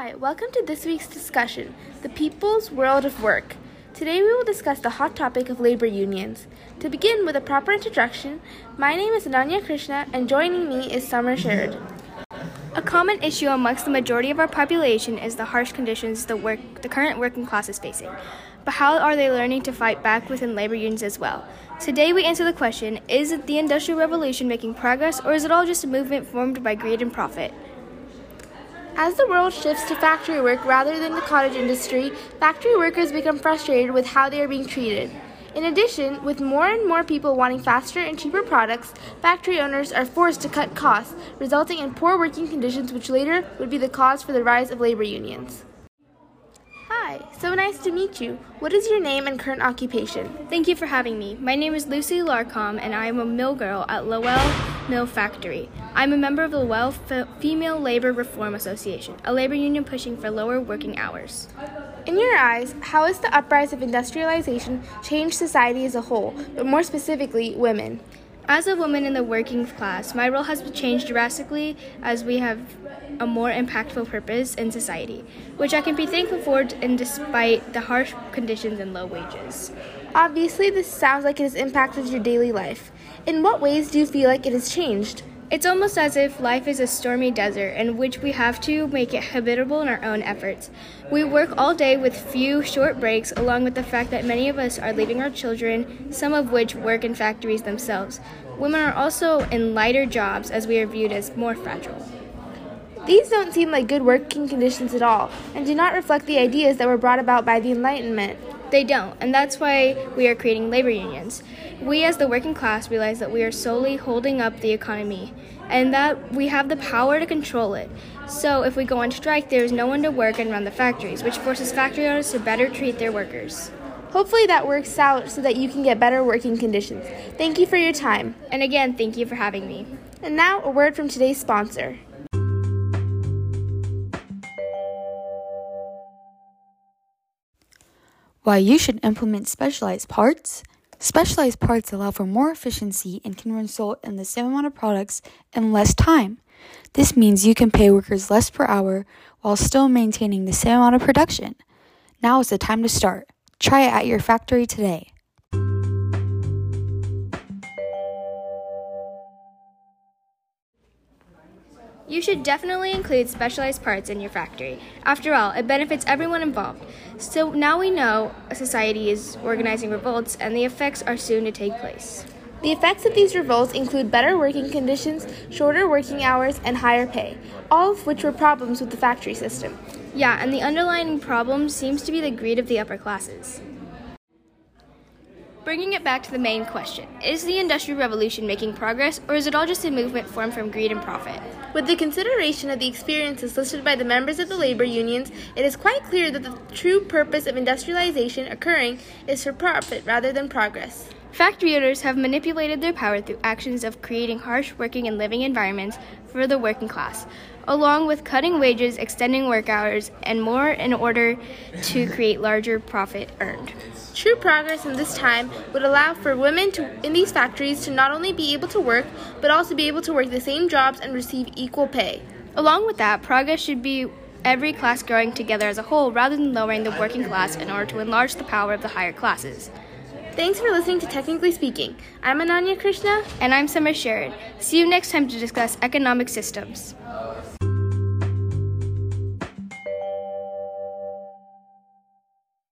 Hi, welcome to this week's discussion The People's World of Work. Today we will discuss the hot topic of labor unions. To begin with a proper introduction, my name is Ananya Krishna and joining me is Summer Sherrod. A common issue amongst the majority of our population is the harsh conditions the, work, the current working class is facing. But how are they learning to fight back within labor unions as well? Today we answer the question Is the Industrial Revolution making progress, or is it all just a movement formed by greed and profit? As the world shifts to factory work rather than the cottage industry, factory workers become frustrated with how they are being treated. In addition, with more and more people wanting faster and cheaper products, factory owners are forced to cut costs, resulting in poor working conditions, which later would be the cause for the rise of labor unions. Hi, so nice to meet you. What is your name and current occupation? Thank you for having me. My name is Lucy Larcom, and I am a mill girl at Lowell Mill Factory. I'm a member of the Lowell Female Labor Reform Association, a labor union pushing for lower working hours. In your eyes, how has the uprise of industrialization changed society as a whole, but more specifically, women? As a woman in the working class, my role has changed drastically as we have a more impactful purpose in society, which I can be thankful for and despite the harsh conditions and low wages. Obviously, this sounds like it has impacted your daily life. In what ways do you feel like it has changed? It's almost as if life is a stormy desert in which we have to make it habitable in our own efforts. We work all day with few short breaks, along with the fact that many of us are leaving our children, some of which work in factories themselves. Women are also in lighter jobs as we are viewed as more fragile. These don't seem like good working conditions at all, and do not reflect the ideas that were brought about by the Enlightenment. They don't, and that's why we are creating labor unions. We, as the working class, realize that we are solely holding up the economy and that we have the power to control it. So, if we go on strike, there is no one to work and run the factories, which forces factory owners to better treat their workers. Hopefully, that works out so that you can get better working conditions. Thank you for your time. And again, thank you for having me. And now, a word from today's sponsor. Why you should implement specialized parts? Specialized parts allow for more efficiency and can result in the same amount of products in less time. This means you can pay workers less per hour while still maintaining the same amount of production. Now is the time to start. Try it at your factory today. You should definitely include specialized parts in your factory. After all, it benefits everyone involved. So now we know a society is organizing revolts and the effects are soon to take place. The effects of these revolts include better working conditions, shorter working hours, and higher pay, all of which were problems with the factory system. Yeah, and the underlying problem seems to be the greed of the upper classes. Bringing it back to the main question Is the Industrial Revolution making progress, or is it all just a movement formed from greed and profit? With the consideration of the experiences listed by the members of the labor unions, it is quite clear that the true purpose of industrialization occurring is for profit rather than progress. Factory owners have manipulated their power through actions of creating harsh working and living environments for the working class, along with cutting wages, extending work hours, and more in order to create larger profit earned. True progress in this time would allow for women to, in these factories to not only be able to work, but also be able to work the same jobs and receive equal pay. Along with that, progress should be every class growing together as a whole rather than lowering the working class in order to enlarge the power of the higher classes. Thanks for listening to Technically Speaking. I'm Ananya Krishna. And I'm Summer Sherrod. See you next time to discuss economic systems.